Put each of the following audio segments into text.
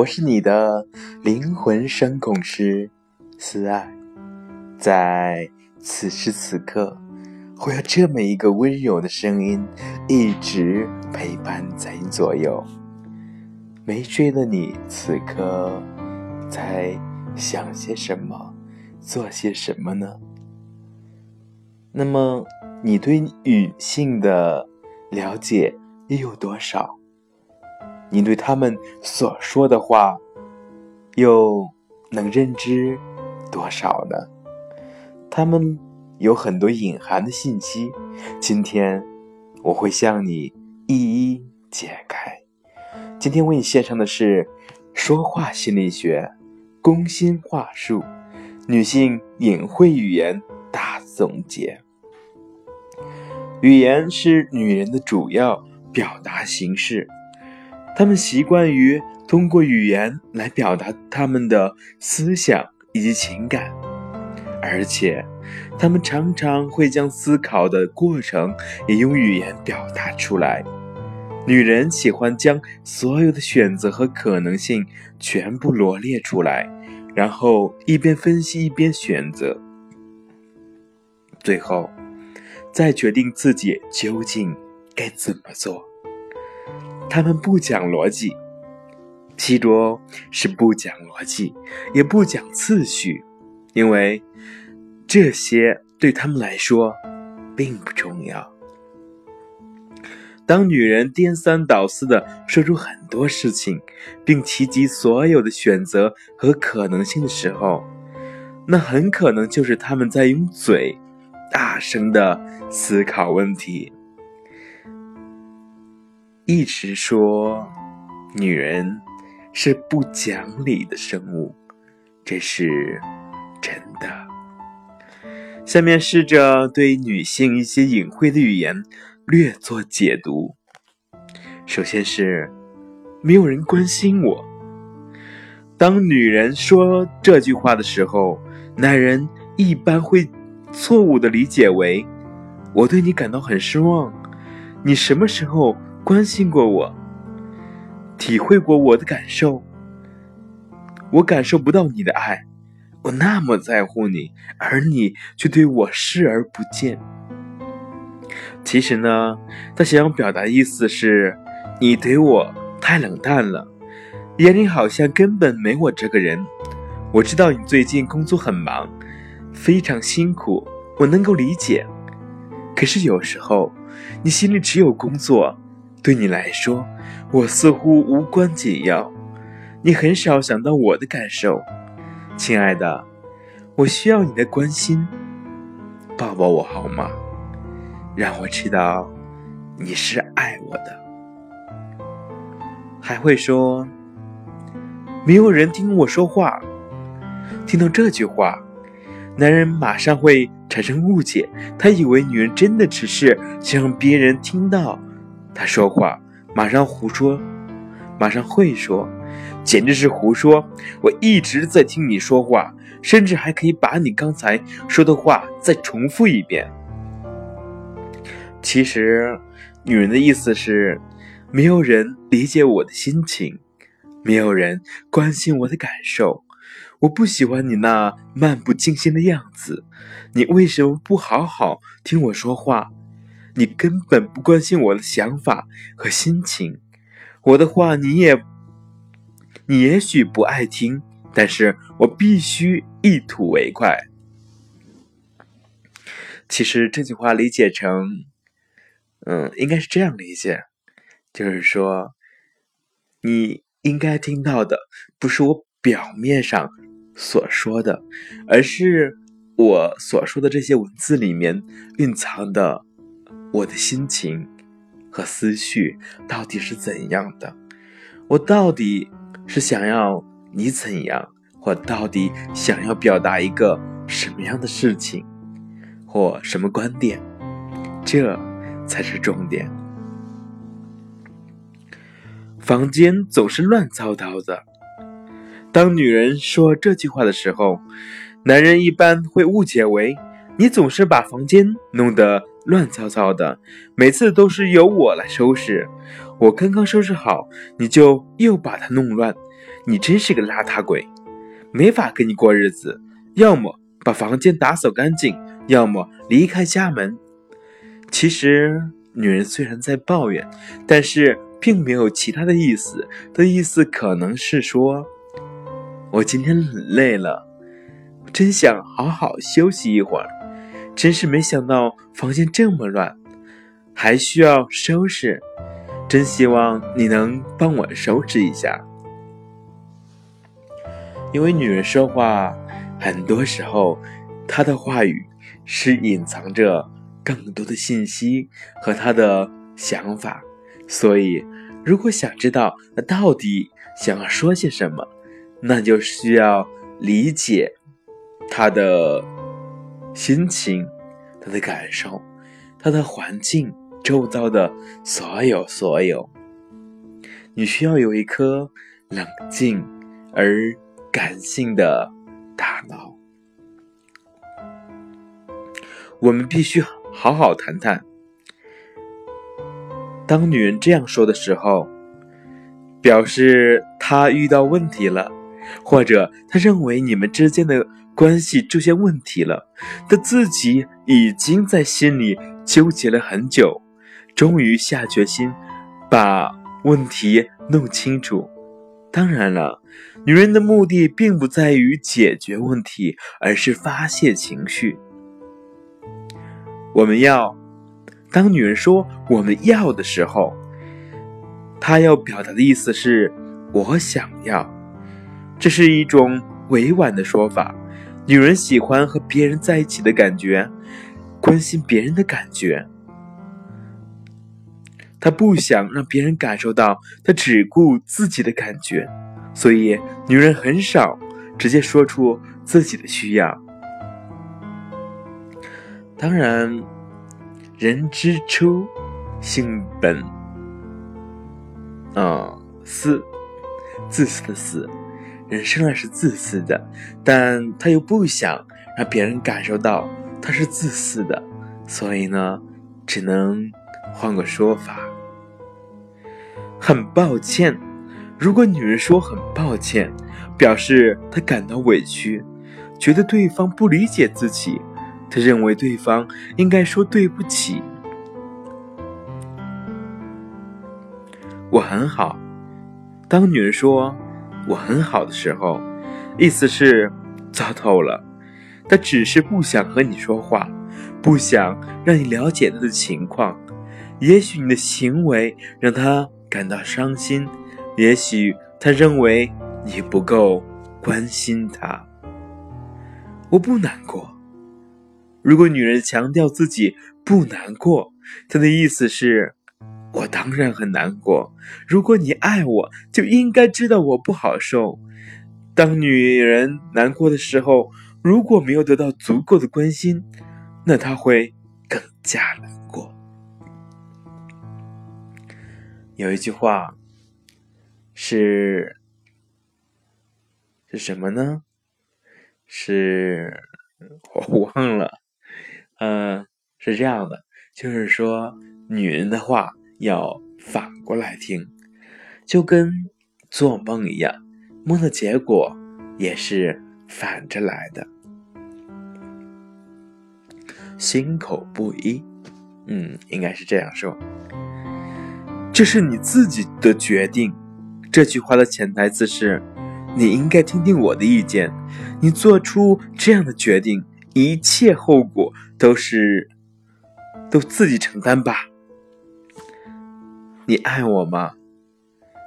我是你的灵魂声控师思爱，在此时此刻，会有这么一个温柔的声音一直陪伴在你左右。没睡的你，此刻在想些什么，做些什么呢？那么，你对女性的了解又有多少？你对他们所说的话，又能认知多少呢？他们有很多隐含的信息，今天我会向你一一解开。今天为你献上的是说话心理学、攻心话术、女性隐晦语言大总结。语言是女人的主要表达形式。他们习惯于通过语言来表达他们的思想以及情感，而且他们常常会将思考的过程也用语言表达出来。女人喜欢将所有的选择和可能性全部罗列出来，然后一边分析一边选择，最后再决定自己究竟该怎么做。他们不讲逻辑，其中是不讲逻辑，也不讲次序，因为这些对他们来说并不重要。当女人颠三倒四的说出很多事情，并提及所有的选择和可能性的时候，那很可能就是他们在用嘴大声的思考问题。一直说，女人是不讲理的生物，这是真的。下面试着对女性一些隐晦的语言略作解读。首先是没有人关心我。当女人说这句话的时候，男人一般会错误的理解为：我对你感到很失望。你什么时候？关心过我，体会过我的感受，我感受不到你的爱，我那么在乎你，而你却对我视而不见。其实呢，他想要表达的意思是，你对我太冷淡了，眼里好像根本没我这个人。我知道你最近工作很忙，非常辛苦，我能够理解。可是有时候，你心里只有工作。对你来说，我似乎无关紧要，你很少想到我的感受，亲爱的，我需要你的关心，抱抱我好吗？让我知道你是爱我的。还会说，没有人听我说话。听到这句话，男人马上会产生误解，他以为女人真的只是想让别人听到。他说话马上胡说，马上会说，简直是胡说！我一直在听你说话，甚至还可以把你刚才说的话再重复一遍。其实，女人的意思是，没有人理解我的心情，没有人关心我的感受。我不喜欢你那漫不经心的样子，你为什么不好好听我说话？你根本不关心我的想法和心情，我的话你也，你也许不爱听，但是我必须一吐为快。其实这句话理解成，嗯，应该是这样理解，就是说，你应该听到的不是我表面上所说的，而是我所说的这些文字里面蕴藏的。我的心情和思绪到底是怎样的？我到底是想要你怎样，或到底想要表达一个什么样的事情，或什么观点？这才是重点。房间总是乱糟糟的。当女人说这句话的时候，男人一般会误解为你总是把房间弄得。乱糟糟的，每次都是由我来收拾。我刚刚收拾好，你就又把它弄乱，你真是个邋遢鬼，没法跟你过日子。要么把房间打扫干净，要么离开家门。其实，女人虽然在抱怨，但是并没有其他的意思。的意思可能是说，我今天很累了，真想好好休息一会儿。真是没想到房间这么乱，还需要收拾。真希望你能帮我收拾一下，因为女人说话，很多时候她的话语是隐藏着更多的信息和她的想法。所以，如果想知道她到底想要说些什么，那就需要理解她的。心情，他的感受，他的环境，周遭的所有所有，你需要有一颗冷静而感性的大脑。我们必须好好谈谈。当女人这样说的时候，表示她遇到问题了，或者她认为你们之间的。关系出现问题了，他自己已经在心里纠结了很久，终于下决心把问题弄清楚。当然了，女人的目的并不在于解决问题，而是发泄情绪。我们要，当女人说“我们要”的时候，她要表达的意思是“我想要”，这是一种委婉的说法。女人喜欢和别人在一起的感觉，关心别人的感觉。她不想让别人感受到她只顾自己的感觉，所以女人很少直接说出自己的需要。当然，人之初，性本啊私，自私的私。人生来是自私的，但他又不想让别人感受到他是自私的，所以呢，只能换个说法。很抱歉，如果女人说很抱歉，表示她感到委屈，觉得对方不理解自己，她认为对方应该说对不起。我很好。当女人说。我很好的时候，意思是糟透了。他只是不想和你说话，不想让你了解他的情况。也许你的行为让他感到伤心，也许他认为你不够关心他。我不难过。如果女人强调自己不难过，她的意思是。我当然很难过。如果你爱我，就应该知道我不好受。当女人难过的时候，如果没有得到足够的关心，那她会更加难过。有一句话是是什么呢？是我忘了。嗯，是这样的，就是说女人的话。要反过来听，就跟做梦一样，梦的结果也是反着来的。心口不一，嗯，应该是这样说。这是你自己的决定。这句话的潜台词是，你应该听听我的意见。你做出这样的决定，一切后果都是都自己承担吧。你爱我吗？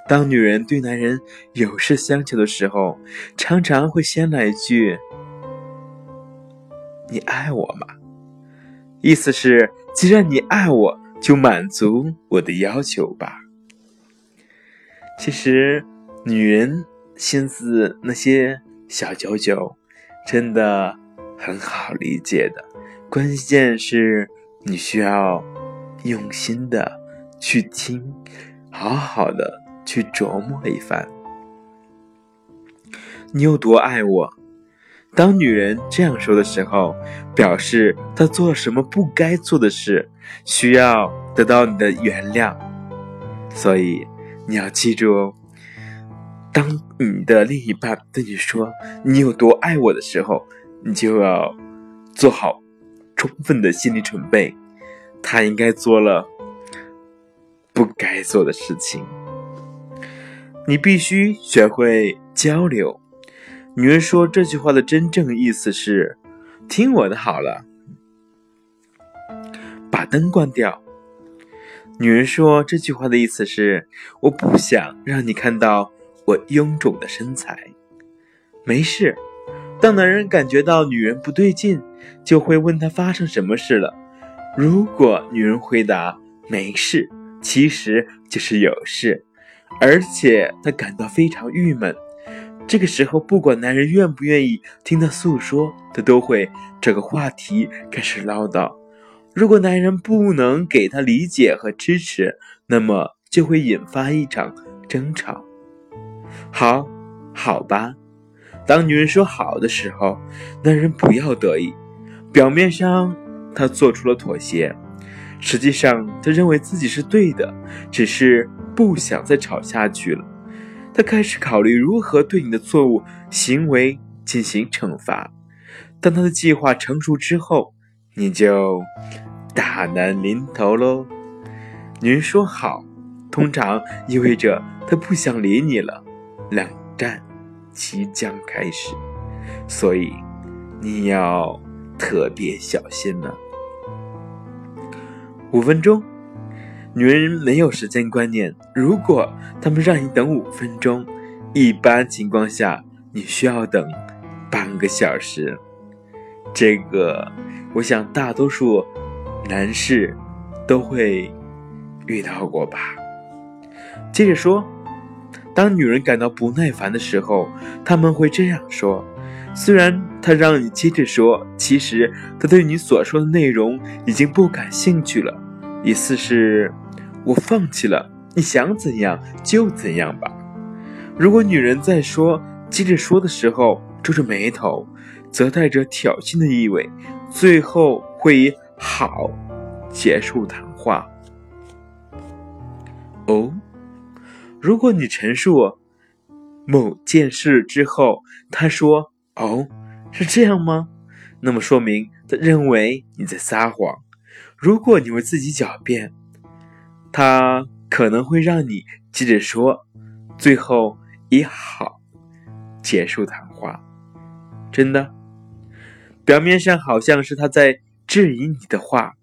当女人对男人有事相求的时候，常常会先来一句：“你爱我吗？”意思是，既然你爱我，就满足我的要求吧。其实，女人心思那些小九九，真的很好理解的。关键是你需要用心的。去听，好好的去琢磨一番。你有多爱我，当女人这样说的时候，表示她做了什么不该做的事，需要得到你的原谅。所以你要记住哦，当你的另一半对你说你有多爱我的时候，你就要做好充分的心理准备，他应该做了不该做的事情。你必须学会交流。女人说这句话的真正意思是：“听我的好了，把灯关掉。”女人说这句话的意思是：“我不想让你看到我臃肿的身材。”没事。当男人感觉到女人不对劲，就会问她发生什么事了。如果女人回答没事，其实就是有事。而且他感到非常郁闷。这个时候，不管男人愿不愿意听他诉说，他都会找个话题开始唠叨。如果男人不能给他理解和支持，那么就会引发一场争吵。好，好吧。当女人说好的时候，男人不要得意。表面上他做出了妥协，实际上他认为自己是对的，只是。不想再吵下去了，他开始考虑如何对你的错误行为进行惩罚。当他的计划成熟之后，你就大难临头喽。女人说好，通常意味着她不想理你了，冷战即将开始，所以你要特别小心了。五分钟。女人没有时间观念。如果他们让你等五分钟，一般情况下你需要等半个小时。这个，我想大多数男士都会遇到过吧。接着说，当女人感到不耐烦的时候，他们会这样说：虽然他让你接着说，其实他对你所说的内容已经不感兴趣了。意思是。我放弃了，你想怎样就怎样吧。如果女人在说、接着说的时候皱着眉头，则带着挑衅的意味，最后会以“好”结束谈话。哦，如果你陈述某件事之后，他说：“哦，是这样吗？”那么说明他认为你在撒谎。如果你为自己狡辩。他可能会让你接着说，最后以好结束谈话。真的，表面上好像是他在质疑你的话，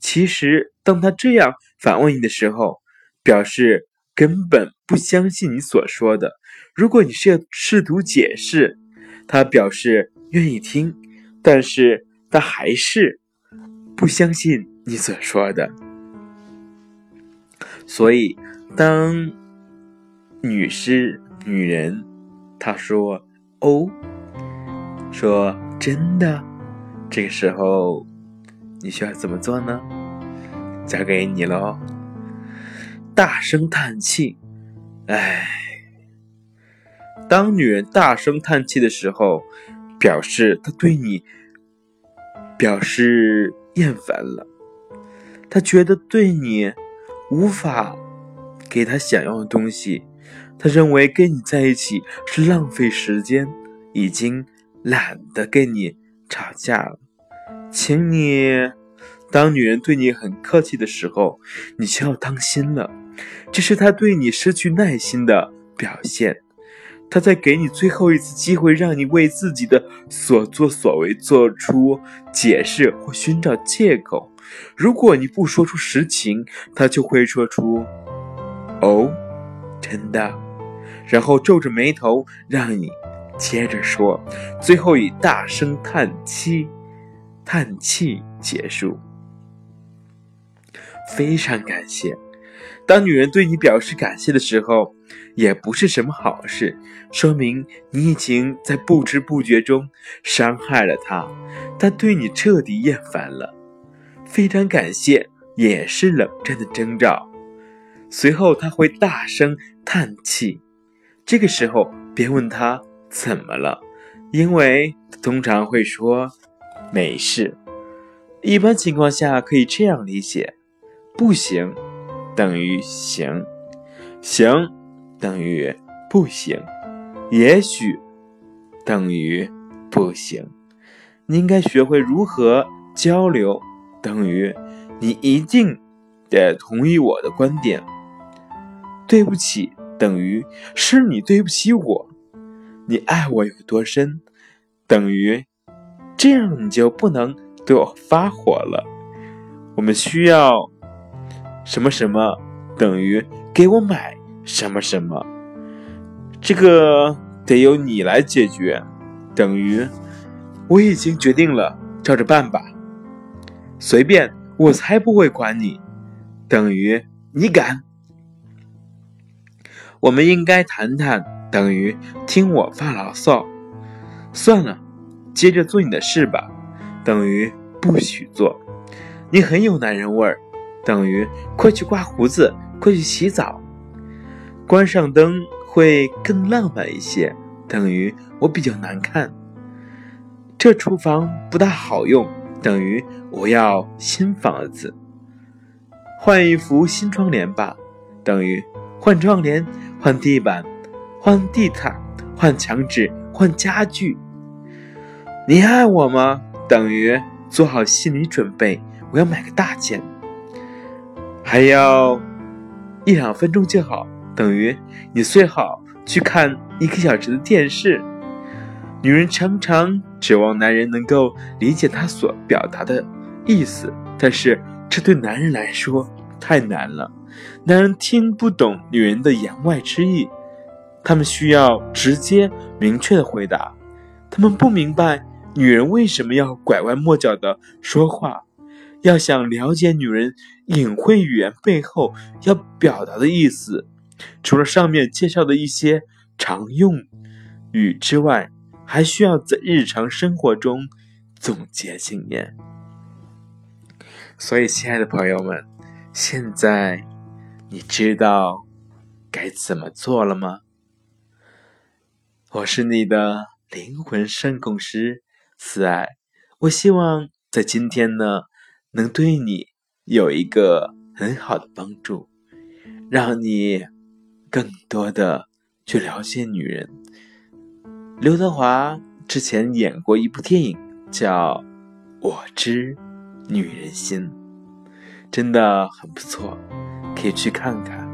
其实当他这样反问你的时候，表示根本不相信你所说的。如果你是要试图解释，他表示愿意听，但是他还是不相信你所说的。所以，当女士、女人她说“哦”，说“真的”，这个时候你需要怎么做呢？交给你喽！大声叹气，唉。当女人大声叹气的时候，表示她对你表示厌烦了，她觉得对你。无法给他想要的东西，他认为跟你在一起是浪费时间，已经懒得跟你吵架了。请你，当女人对你很客气的时候，你就要当心了，这是他对你失去耐心的表现。他在给你最后一次机会，让你为自己的所作所为做出解释或寻找借口。如果你不说出实情，他就会说出“哦，真的”，然后皱着眉头让你接着说，最后以大声叹气、叹气结束。非常感谢。当女人对你表示感谢的时候，也不是什么好事，说明你已经在不知不觉中伤害了她，她对你彻底厌烦了。非常感谢，也是冷战的征兆。随后他会大声叹气，这个时候别问他怎么了，因为通常会说没事。一般情况下可以这样理解：不行等于行，行等于不行，也许等于不行。你应该学会如何交流，等于你一定得同意我的观点。对不起等于是你对不起我。你爱我有多深，等于这样你就不能对我发火了。我们需要什么什么，等于给我买什么什么。这个得由你来解决，等于我已经决定了，照着办吧。随便，我才不会管你，等于你敢。我们应该谈谈。等于听我发牢骚，算了，接着做你的事吧。等于不许做，你很有男人味儿。等于快去刮胡子，快去洗澡，关上灯会更浪漫一些。等于我比较难看，这厨房不大好用。等于我要新房子，换一副新窗帘吧。等于换窗帘，换地板。换地毯，换墙纸，换家具。你爱我吗？等于做好心理准备，我要买个大件，还要一两分钟就好。等于你最好去看一个小时的电视。女人常常指望男人能够理解她所表达的意思，但是这对男人来说太难了。男人听不懂女人的言外之意。他们需要直接、明确的回答。他们不明白女人为什么要拐弯抹角的说话。要想了解女人隐晦语言背后要表达的意思，除了上面介绍的一些常用语之外，还需要在日常生活中总结经验。所以，亲爱的朋友们，现在你知道该怎么做了吗？我是你的灵魂声控师慈爱，我希望在今天呢，能对你有一个很好的帮助，让你更多的去了解女人。刘德华之前演过一部电影叫《我知女人心》，真的很不错，可以去看看。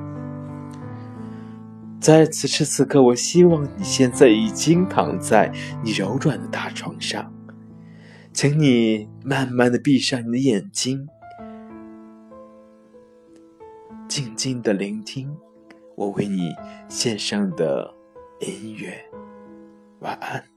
在此时此刻，我希望你现在已经躺在你柔软的大床上，请你慢慢的闭上你的眼睛，静静的聆听我为你献上的音乐。晚安。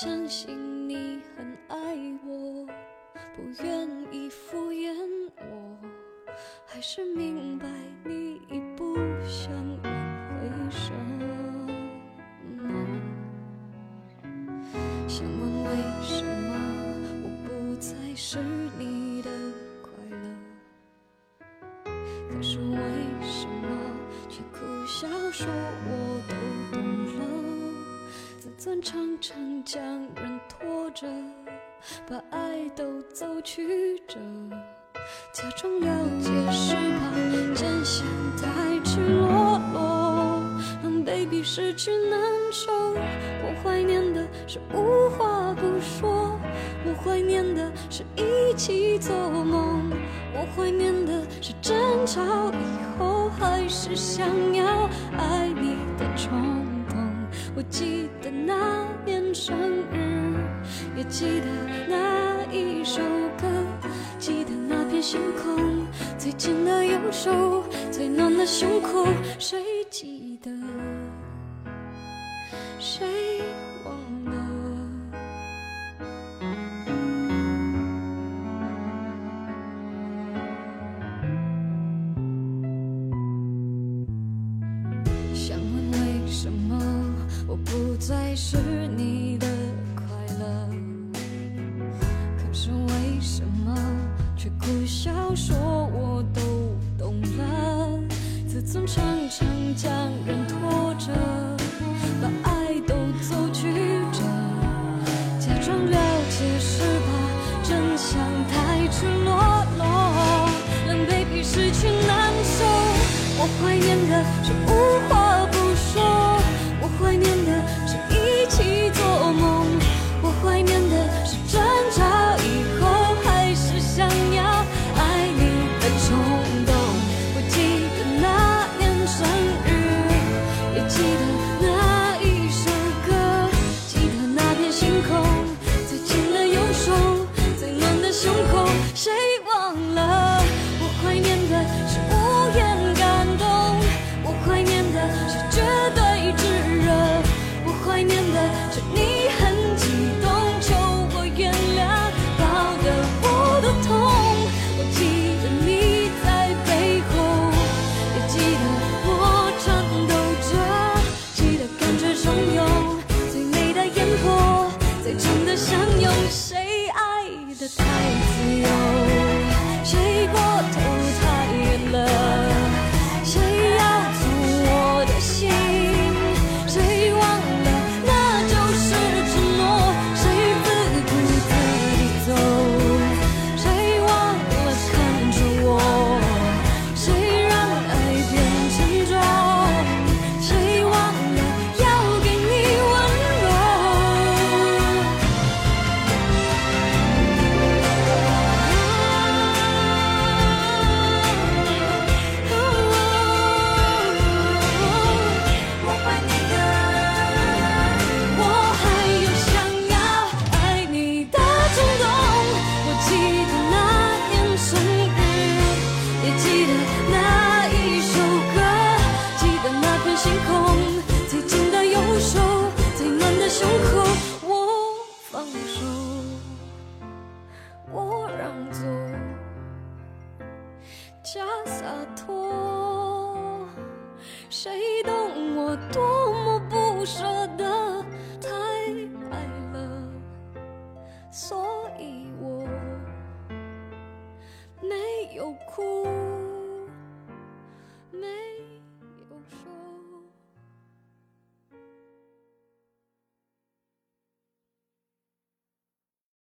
相信你很爱我，不愿意敷衍我，还是明比失去难受我怀念的是无话不说我怀念的是一起做梦我怀念的是争吵以后还是想要爱你的冲动。我记得那年生日也记得那一首歌记得那片星空最紧的右手最暖的胸口谁什么？我不再是你的快乐。可是为什么却苦笑说我都懂了？自尊常常将人